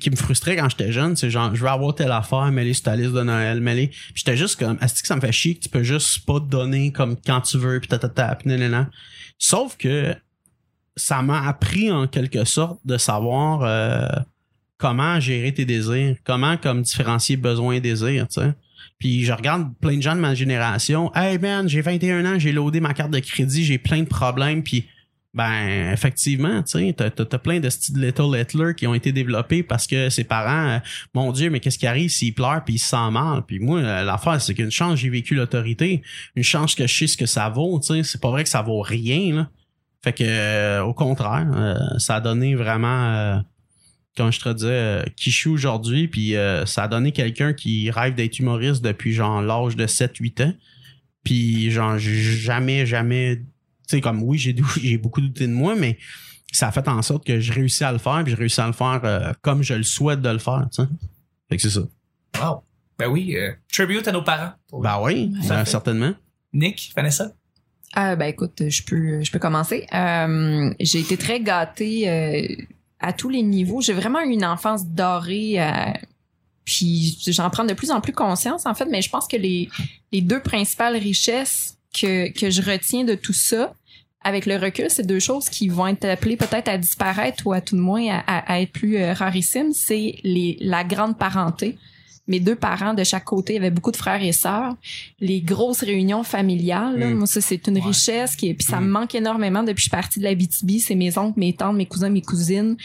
qui me frustrait quand j'étais jeune, c'est genre, je veux avoir telle affaire, mêler sur ta liste de Noël. Puis j'étais juste comme, est-ce que ça me fait chier que tu peux juste pas te donner comme quand tu veux, puis ta ta ta, puis nanana. Sauf que ça m'a appris en quelque sorte de savoir euh, comment gérer tes désirs, comment comme différencier besoins et désirs, tu sais. Puis je regarde plein de gens de ma génération. Hey man, j'ai 21 ans, j'ai loadé ma carte de crédit, j'ai plein de problèmes. Puis ben effectivement, tu sais, t'as, t'as, plein de styles Little Hitler qui ont été développés parce que ses parents, euh, mon Dieu, mais qu'est-ce qui arrive s'il pleure puis il se sent mal? Puis moi, euh, l'affaire c'est qu'une chance j'ai vécu l'autorité, une chance que je sais ce que ça vaut. Tu sais, c'est pas vrai que ça vaut rien. Là. Fait que euh, au contraire, euh, ça a donné vraiment. Euh, comme je te disais, qui joue aujourd'hui, puis ça a donné quelqu'un qui rêve d'être humoriste depuis genre l'âge de 7-8 ans. Puis genre jamais, jamais. Tu sais, comme oui, j'ai j'ai beaucoup douté de moi, mais ça a fait en sorte que je réussis à le faire, puis je réussis à le faire euh, comme je le souhaite de le faire, tu sais. Fait que c'est ça. Wow. Ben oui, euh, tribute à nos parents. Ben oui, euh, certainement. Nick, Vanessa? Ah, ben écoute, je peux, je peux commencer. Euh, j'ai été très gâtée euh, à tous les niveaux. J'ai vraiment eu une enfance dorée. euh, puis j'en prends de plus en plus conscience, en fait, mais je pense que les, les deux principales richesses que, que je retiens de tout ça, avec le recul, c'est deux choses qui vont être appelées peut-être à disparaître ou à tout de moins à, être plus euh, rarissimes. C'est la grande parenté. Mes deux parents de chaque côté avaient beaucoup de frères et sœurs. Les grosses réunions familiales, là, Mm. moi ça c'est une Ouais. richesse qui puis ça Mm. me manque énormément depuis que je suis partie de la BTB. C'est mes oncles, mes tantes, mes cousins, mes cousines.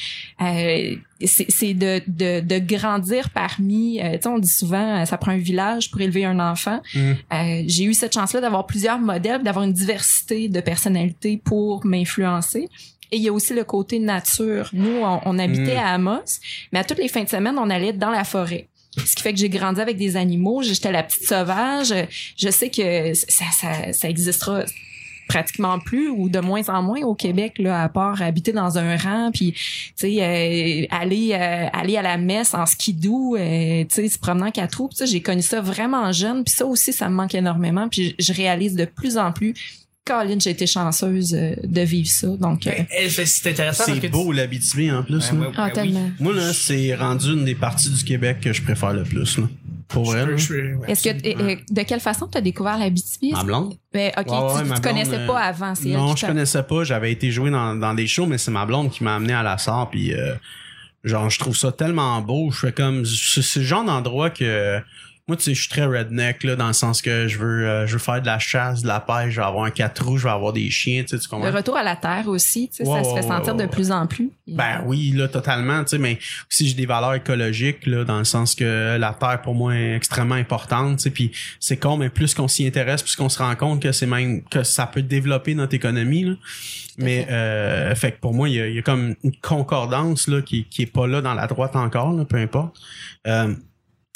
Euh, c'est de, de, de grandir parmi. euh, tu sais, on dit souvent, euh, ça prend un village pour élever un enfant. Mm. Euh, j'ai eu cette chance-là d'avoir plusieurs modèles, d'avoir une diversité de personnalités pour m'influencer. Et il y a aussi le côté nature. Nous, on, on habitait Mm. à Amos, mais à toutes les fins de semaine, on allait dans la forêt. Ce qui fait que j'ai grandi avec des animaux. J'étais la petite sauvage. Je sais que ça, ça, ça existera pratiquement plus ou de moins en moins au Québec là à part habiter dans un rang puis tu sais euh, aller euh, aller à la messe en skidoo euh, tu sais se promener en quatre roues j'ai connu ça vraiment jeune puis ça aussi ça me manque énormément puis je réalise de plus en plus Colin j'ai été chanceuse euh, de vivre ça donc euh, Ben, eh, c'est intéressant C'est tu- beau l'Abitibi en plus. Ben, ouais, ah ben oui. tellement Moi là, c'est rendu une des parties du Québec que je préfère le plus. Là. Pour ouais, est-ce que euh, de quelle façon tu as découvert la BTB Ma blonde? ben, ok Ouais, ouais, tu, tu connaissais euh, pas avant c'est elle Non, je connaissais pas. J'avais été jouer dans, dans des shows, mais c'est ma blonde qui m'a amené à la SAR. Puis, euh, genre, je trouve ça tellement beau. Je fais comme. C'est c'est le genre d'endroit que. Moi, tu sais, je suis très redneck, là, dans le sens que je veux, euh, je veux faire de la chasse, de la pêche, je vais avoir un quatre roues, je vais avoir des chiens, tu sais, tu comprends? le retour à la terre aussi tu sais ça se fait sentir de plus en plus Ben oui, là, totalement, tu sais, mais aussi j'ai des valeurs écologiques, là, dans le sens que la Terre, pour moi, est extrêmement importante, tu sais, puis c'est con, mais plus qu'on s'y intéresse, plus qu'on se rend compte que c'est même, que ça peut développer notre économie, là. Mais, euh, fait que pour moi, il y a, il y a comme une concordance, là, qui, qui est pas là dans la droite encore, là, peu importe. Euh,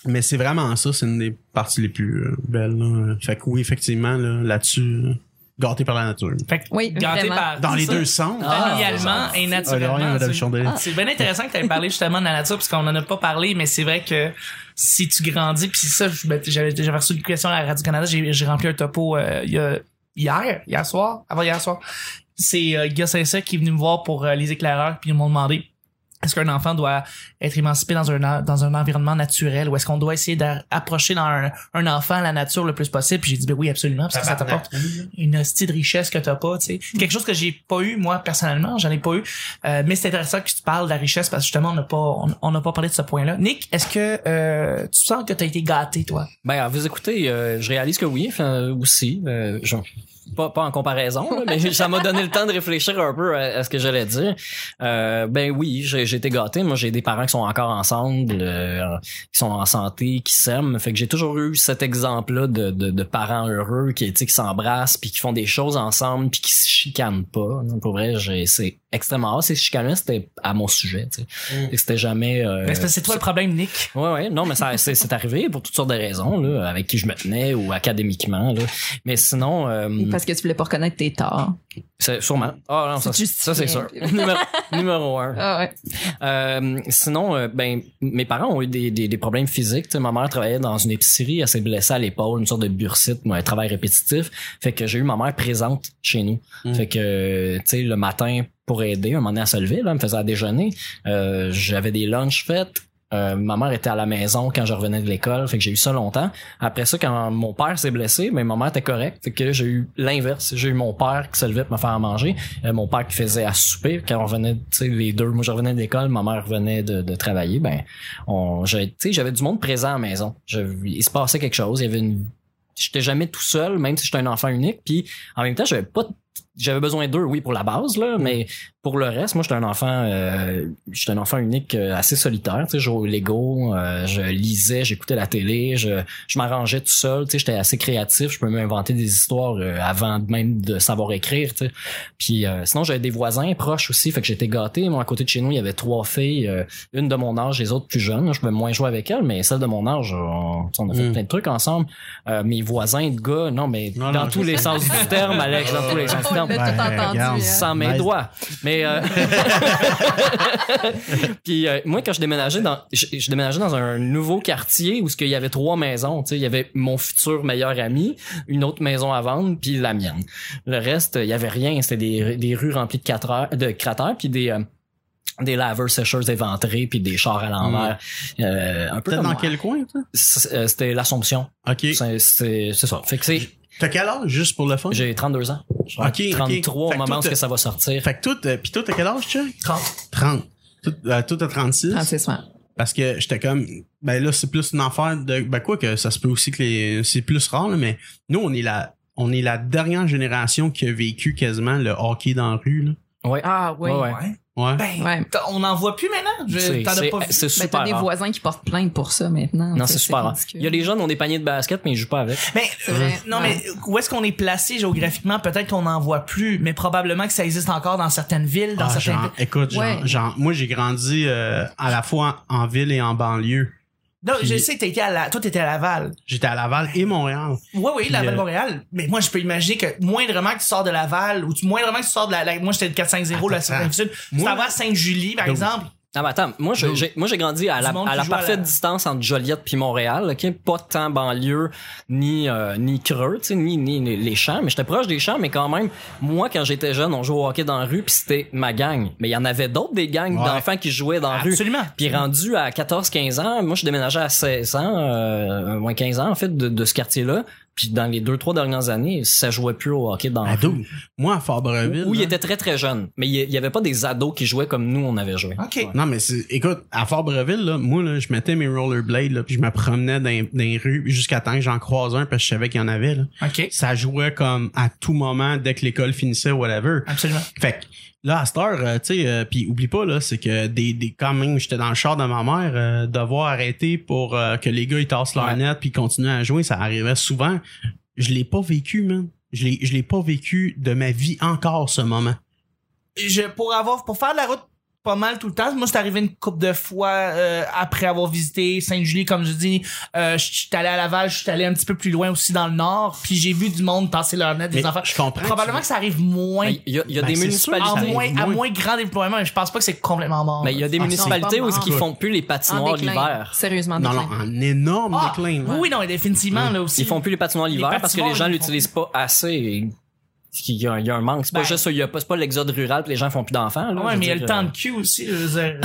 mais c'est vraiment ça, c'est une des parties les plus euh, belles, là. Fait que oui, effectivement, là, là-dessus, euh, gâté par la nature. Fait que Oui, gâté vraiment. par Dans les ça, deux sens. familialement et Ah, naturellement. rien, Madame c'est- bien intéressant que tu aies parlé justement de la nature parce qu'on en a pas parlé, mais c'est vrai que si tu grandis, puis ça, j'avais reçu une question à Radio Canada, j'ai rempli un topo euh, il y a- hier, hier soir, avant hier soir. C'est euh, Guy Saint-Sac qui est venu me voir pour euh, les éclaireurs, puis ils m'ont demandé est-ce qu'un enfant doit être émancipé dans un dans un environnement naturel ou est-ce qu'on doit essayer d'approcher dans un, un enfant la nature le plus possible? Puis j'ai dit ben oui absolument parce que ça t'apporte une hostie de richesse que t'as pas, tu sais. Quelque chose que j'ai pas eu, moi, personnellement, j'en ai pas eu. Euh, mais c'est intéressant que tu parles de la richesse parce que justement, on n'a pas, on, n'a pas parlé de ce point-là. Nick, est-ce que, euh, tu sens que t'as été gâté, toi? Ben, vous écoutez, euh, je réalise que oui, enfin, aussi. euh, je- pas, pas en comparaison, là, mais ça m'a donné le temps de réfléchir un peu à, à ce que j'allais dire. Euh, ben oui, j'ai été gâté. Moi, j'ai des parents qui sont encore ensemble, euh, qui sont en santé, qui s'aiment. Fait que j'ai toujours eu cet exemple-là de, de, de parents heureux qui, tu sais, qui s'embrassent, puis qui font des choses ensemble, puis qui se chicanent pas. Non, Pour vrai, j'ai- c'est extrêmement rare. Ces chicanes c'était à mon sujet. Mm. C'était jamais... euh, Ben, c'est toi le problème, Nick. Ouais, ouais, non, mais ça, c'est, c'est arrivé pour toutes sortes de raisons, là, avec qui je me tenais ou académiquement, là. Mais sinon, euh, parce que tu voulais pas reconnaître tes torts c'est sûrement. Ah non, ça, C'est ça c'est sûr. numéro, numéro un. ah ouais Euh, sinon, euh, ben, mes parents ont eu des, des, des problèmes physiques. Ma mère travaillait dans une épicerie, elle s'est blessée à l'épaule, une sorte de bursite, moi, un travail répétitif. Fait que j'ai eu ma mère présente chez nous. Mm. Fait que, tu sais, le matin, pour aider, un moment donné à se lever, là, elle me faisait à déjeuner. Euh, j'avais des lunchs faits. Euh, ma mère était à la maison quand je revenais de l'école, fait que j'ai eu ça longtemps. Après ça, quand mon père s'est blessé, mais ma mère était correcte, fait que j'ai eu l'inverse. J'ai eu mon père qui se levait pour me faire à manger, euh, mon père qui faisait à souper quand on revenait, tu sais, les deux. Moi, je revenais de l'école, ma mère revenait de, de travailler. Ben, on, tu sais, j'avais du monde présent à la maison. Je- il se passait quelque chose. Il y avait une j'étais jamais tout seul même si j'étais un enfant unique puis en même temps j'avais pas j'avais besoin d'eux oui pour la base là mais pour le reste moi j'étais un enfant euh, j'étais un enfant unique euh, assez solitaire tu sais je jouais au Lego euh, je lisais j'écoutais la télé je je m'arrangeais tout seul tu sais j'étais assez créatif je peux m'inventer des histoires euh, avant même de savoir écrire tu sais. Puis euh, sinon j'avais des voisins proches aussi fait que j'étais gâté. Moi à côté de chez nous il y avait trois filles euh, une de mon âge les autres plus jeunes je pouvais moins jouer avec elles mais celle de mon âge on, on a fait Mm. plein de trucs ensemble. Euh, mes voisins de gars non mais Non, dans non, tous les sens du terme Alex dans tous les sens du On tout Ouais, entendu. regarde. hein. sans mes Nice. doigts. Mais euh, puis euh, moi quand je déménageais dans je, je déménageais dans un nouveau quartier où ce qu'il y avait trois maisons, tu sais, il y avait mon futur meilleur ami, une autre maison à vendre puis la mienne. Le reste, il y avait rien, c'était des, des rues remplies de cratères, de cratères puis des euh, des laveurs sécheurs éventrés puis des chars à l'envers euh, un peu dans quel coin? C- euh, c'était l'Assomption Ok. c'est ça fait que c'est T'as quel âge, juste pour le fun? j'ai 32 ans Je vais Ok, être ok. 33 Fait au moment où que ça va sortir Fait que toi, t'as- pis toi, t'as quel âge, Chuck? 30. 30. Tout, euh, t'as 36. 36 mois. Parce que j'étais comme, ben là, c'est plus une affaire de, ben quoi que ça se peut aussi que les, c'est plus rare, là, mais nous, on est la, on est la dernière génération qui a vécu quasiment le hockey dans la rue, là. ouais Ah oui. Ouais, ouais. Ouais. Ben, Ouais. on n'en voit plus maintenant. Je- T'en as pas vu. c'est Ben, super t'as des rare. voisins qui portent plainte pour ça maintenant. Non, Ça, c'est super rare. Il y a des jeunes qui ont des paniers de basket, mais ils jouent pas avec. Mais, C'est vrai. non, Ouais. mais où est-ce qu'on est placé géographiquement? Peut-être qu'on n'en voit plus, mais probablement que ça existe encore dans certaines villes, dans Ah, certaines genre, écoute, genre, genre, moi, j'ai grandi euh, à la fois en ville et en banlieue. Non, Puis- je sais que t'étais à la, toi t'étais à Laval. J'étais à Laval et Montréal. Oui, oui, Puis, Laval, euh, Montréal. Mais moi, je peux imaginer que moindrement que tu sors de Laval, ou tu, moindrement que tu sors de la, la- moi, j'étais de 450, la Sud. Tu t'en vas à Sainte-Julie, par Donc- exemple. Ah, mais attends, moi, j'ai, moi, j'ai grandi à la, à la à parfaite la- distance entre Joliette puis Montréal, ok? Pas tant banlieue, ni, euh, ni creux, tu sais, ni, ni les- les champs, mais j'étais proche des champs, mais quand même, moi, quand j'étais jeune, on jouait au hockey dans la rue puis c'était ma gang. Mais il y en avait d'autres des gangs Ouais. d'enfants qui jouaient dans la rue. Absolument. Puis rendu à 14-15 ans, moi je déménageais à 16 ans, euh, moins 15 ans en fait de, de ce quartier-là. Puis dans les deux trois dernières années, ça jouait plus au hockey dans Ado. Moi, à Fabreville. Où il était très très jeune, mais il y- il y avait pas des ados qui jouaient comme nous on avait joué. OK. Non, mais c'est, écoute, à Fabreville, là, moi, là, je mettais mes rollerblades, là, puis je me promenais dans, dans les rues jusqu'à temps que j'en croise un parce que je savais qu'il y en avait, là. OK. Ça jouait comme à tout moment dès que l'école finissait, whatever. Absolument. Fait que, là, à cette heure, euh, tu sais, euh, puis oublie pas, là, c'est que des, des, quand même, j'étais dans le char de ma mère, euh, devoir arrêter pour euh, que les gars, ils tassent leur Ouais. net puis continuent à jouer, ça arrivait souvent. Je l'ai pas vécu, man. Je l'ai, je l'ai pas vécu de ma vie encore, ce moment. je pour avoir pour faire de la route pas mal tout le temps. Moi, c'est arrivé une couple de fois euh, après avoir visité Sainte-Julie, comme je dis. Euh, je suis allé à Laval, je suis allé un petit peu plus loin aussi dans le nord, puis j'ai vu du monde passer leur net, des Mais enfants. je comprends. Probablement que ça arrive moins, Mais Il y a, il y a Ben, des sûr, municipalités. arrive moins, à moins. grand déploiement, mais je pense pas que c'est complètement mort. Mais il y a des Ah, municipalités non, où ils font plus les En patinoires l'hiver. Sérieusement, Non, déclin. non, en énorme Ah, déclin. oui, oui, non, définitivement, là aussi. Ils font plus les patinoires l'hiver parce que les gens l'utilisent pas assez. Il y, a, il y a un manque. C'est Ben. pas juste ça, il y a pas, c'est pas l'exode rural que les gens font plus d'enfants. là, Ouais, mais il y a le temps de cul aussi. Je veux dire.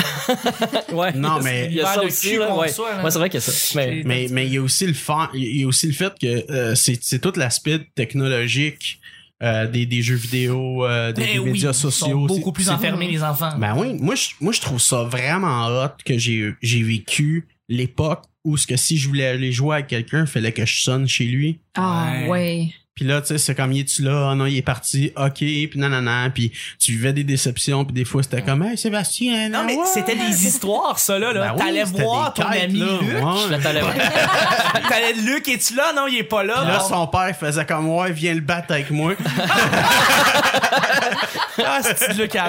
euh, Ouais. Non, mais- il y a ça aussi. cul Là, ouais. Ouais, c'est vrai qu'il y a ça. Mais, Mais mais il y a aussi le fa- il y a aussi le fait que euh, c'est c'est tout l'aspect technologique euh, des, des jeux vidéo, euh, des, oui, médias ils sont sociaux. beaucoup plus enfermés, les enfants. Ben oui, moi je moi je trouve ça vraiment hot que j'ai j'ai vécu l'époque où ce que si je voulais aller jouer avec quelqu'un, il fallait que je sonne chez lui. Ah, Ouais. ouais. Puis là, tu sais, c'est comme, il est-tu là? Ah non, il est parti. OK, puis nanana. Puis tu vivais des déceptions, puis des fois, c'était comme, hey, Sébastien. non, mais ouais. c'était des histoires, ça, là. là. Ben oui, T'allais c'était voir des ton quêtes, ami là. Luc. Ouais. t'allais- T'allais, Luc, es-tu là? Non, il est pas là. Là, son père faisait comme, ouais, viens le battre avec moi. Ah, c'est Luc à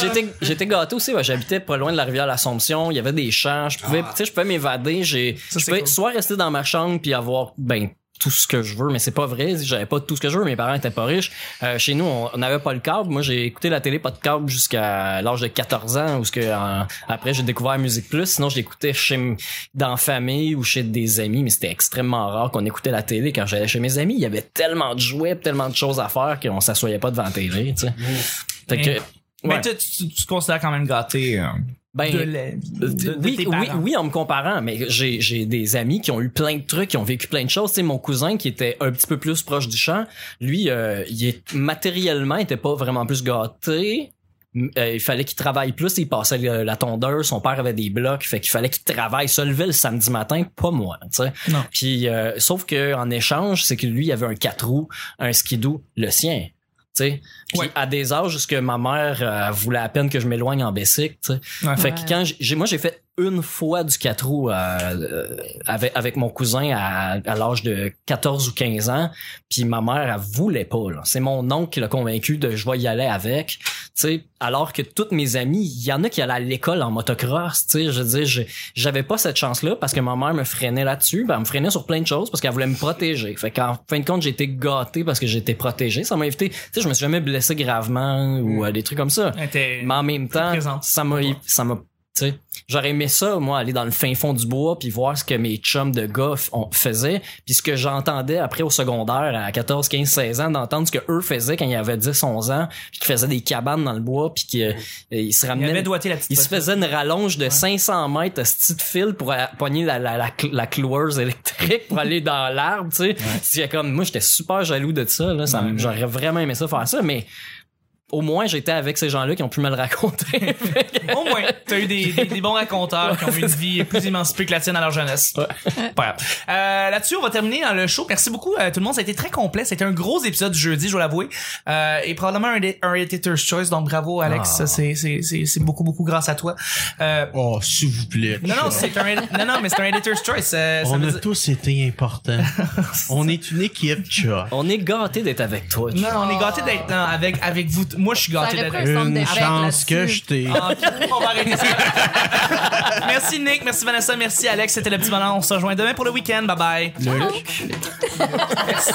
j'étais j'étais gâté aussi j'habitais pas loin de la rivière l'Assomption il y avait des champs je pouvais tu sais je pouvais m'évader j'ai je pouvais cool. soit rester dans ma chambre puis avoir ben tout ce que je veux mais c'est pas vrai j'avais pas tout ce que je veux mes parents étaient pas riches Euh, chez nous on n'avait pas le câble moi j'ai écouté la télé pas de câble jusqu'à l'âge de 14 ans où ce que après j'ai découvert Musique Plus sinon je l'écoutais chez dans famille ou chez des amis mais c'était extrêmement rare qu'on écoutait la télé quand j'allais chez mes amis il y avait tellement de jouets tellement de choses à faire qu'on s'assoyait pas devant la télé tu sais fait que Mais ouais. tu, tu, tu te considères quand même gâté. euh. Ben, de la vie. Euh, de- de oui, tes oui, oui, en me comparant, mais j'ai, j'ai des amis qui ont eu plein de trucs, qui ont vécu plein de choses. Sais, mon cousin qui était un petit peu plus proche du champ, lui, euh, il est matériellement, il était pas vraiment plus gâté. Euh, il fallait qu'il travaille plus, il passait le- la tondeuse, son père avait des blocs, fait qu'il fallait qu'il travaille, se lever le samedi matin, pas moi, tu sais. Non. Puis euh, sauf que en échange, c'est que lui il avait un 4 roues, un skidoo, le sien. Sais, puis Ouais. à des âges que ma mère euh, voulait à peine que je m'éloigne en bicycle. Ouais. Fait que quand j'ai- j'ai moi j'ai fait une fois du 4 roues euh, euh, avec avec mon cousin à, à l'âge de 14 ou 15 ans, puis ma mère elle voulait pas. C'est mon oncle qui l'a convaincu de je vais y aller avec, sais, alors que toutes mes amies, il y en a qui allaient à l'école en motocross, sais, je veux dire j'avais pas cette chance-là parce que ma mère me freinait là-dessus, ben, elle me freinait sur plein de choses parce qu'elle voulait me protéger. Fait qu'en fin de compte, j'ai été gâté parce que j'étais protégé, ça m'a évité, sais, je me suis jamais blessé gravement ou euh, des trucs comme ça. Mais en même temps, ça m'a, ça m'a, tu sais, j'aurais aimé ça, moi, aller dans le fin fond du bois puis voir ce que mes chums de gars on- faisaient. Puis ce que j'entendais après au secondaire à 14, 15, 16 ans d'entendre ce que eux faisaient quand ils avaient 10, 11 ans puis qu'ils faisaient des cabanes dans le bois puis qu'ils euh, ils se Il ramenaient la petite ils se faisaient une rallonge de 500 mètres, ce de fil pour euh, pogner la, la, la, la cloueuse électrique pour aller dans l'arbre, tu sais. C'est comme, moi, j'étais super jaloux de ça, là. Ça J'aurais vraiment aimé ça faire ça, mais au moins, j'étais avec ces gens-là qui ont pu me le raconter. Au moins, t'as eu des, des, des bons raconteurs qui ont eu une vie plus émancipée que la tienne à leur jeunesse. Pas grave. Euh, Là-dessus, on va terminer dans le show. Merci beaucoup euh, tout le monde. Ça a été très complet. C'était un gros épisode du jeudi, je dois l'avouer. Euh, et probablement un, un Editor's Choice. Donc bravo, Alex. Ah. C'est c'est- c'est- c'est beaucoup, beaucoup grâce à toi. Euh, Oh, s'il vous plaît. non, non, c'est un, non, non, mais c'est un Editor's Choice. Euh, On a dire- tous été importants. On est une équipe, chat. On est gâtés d'être avec toi. Non, on est gâtés d'être avec, avec vous. Moi, je suis gâté d'être Une chance que je t'ai. Ah, on va arrêter ça. merci Nick, merci Vanessa, merci Alex. C'était le petit bonheur. On se rejoint demain pour le week-end. Bye bye. Le- Merci.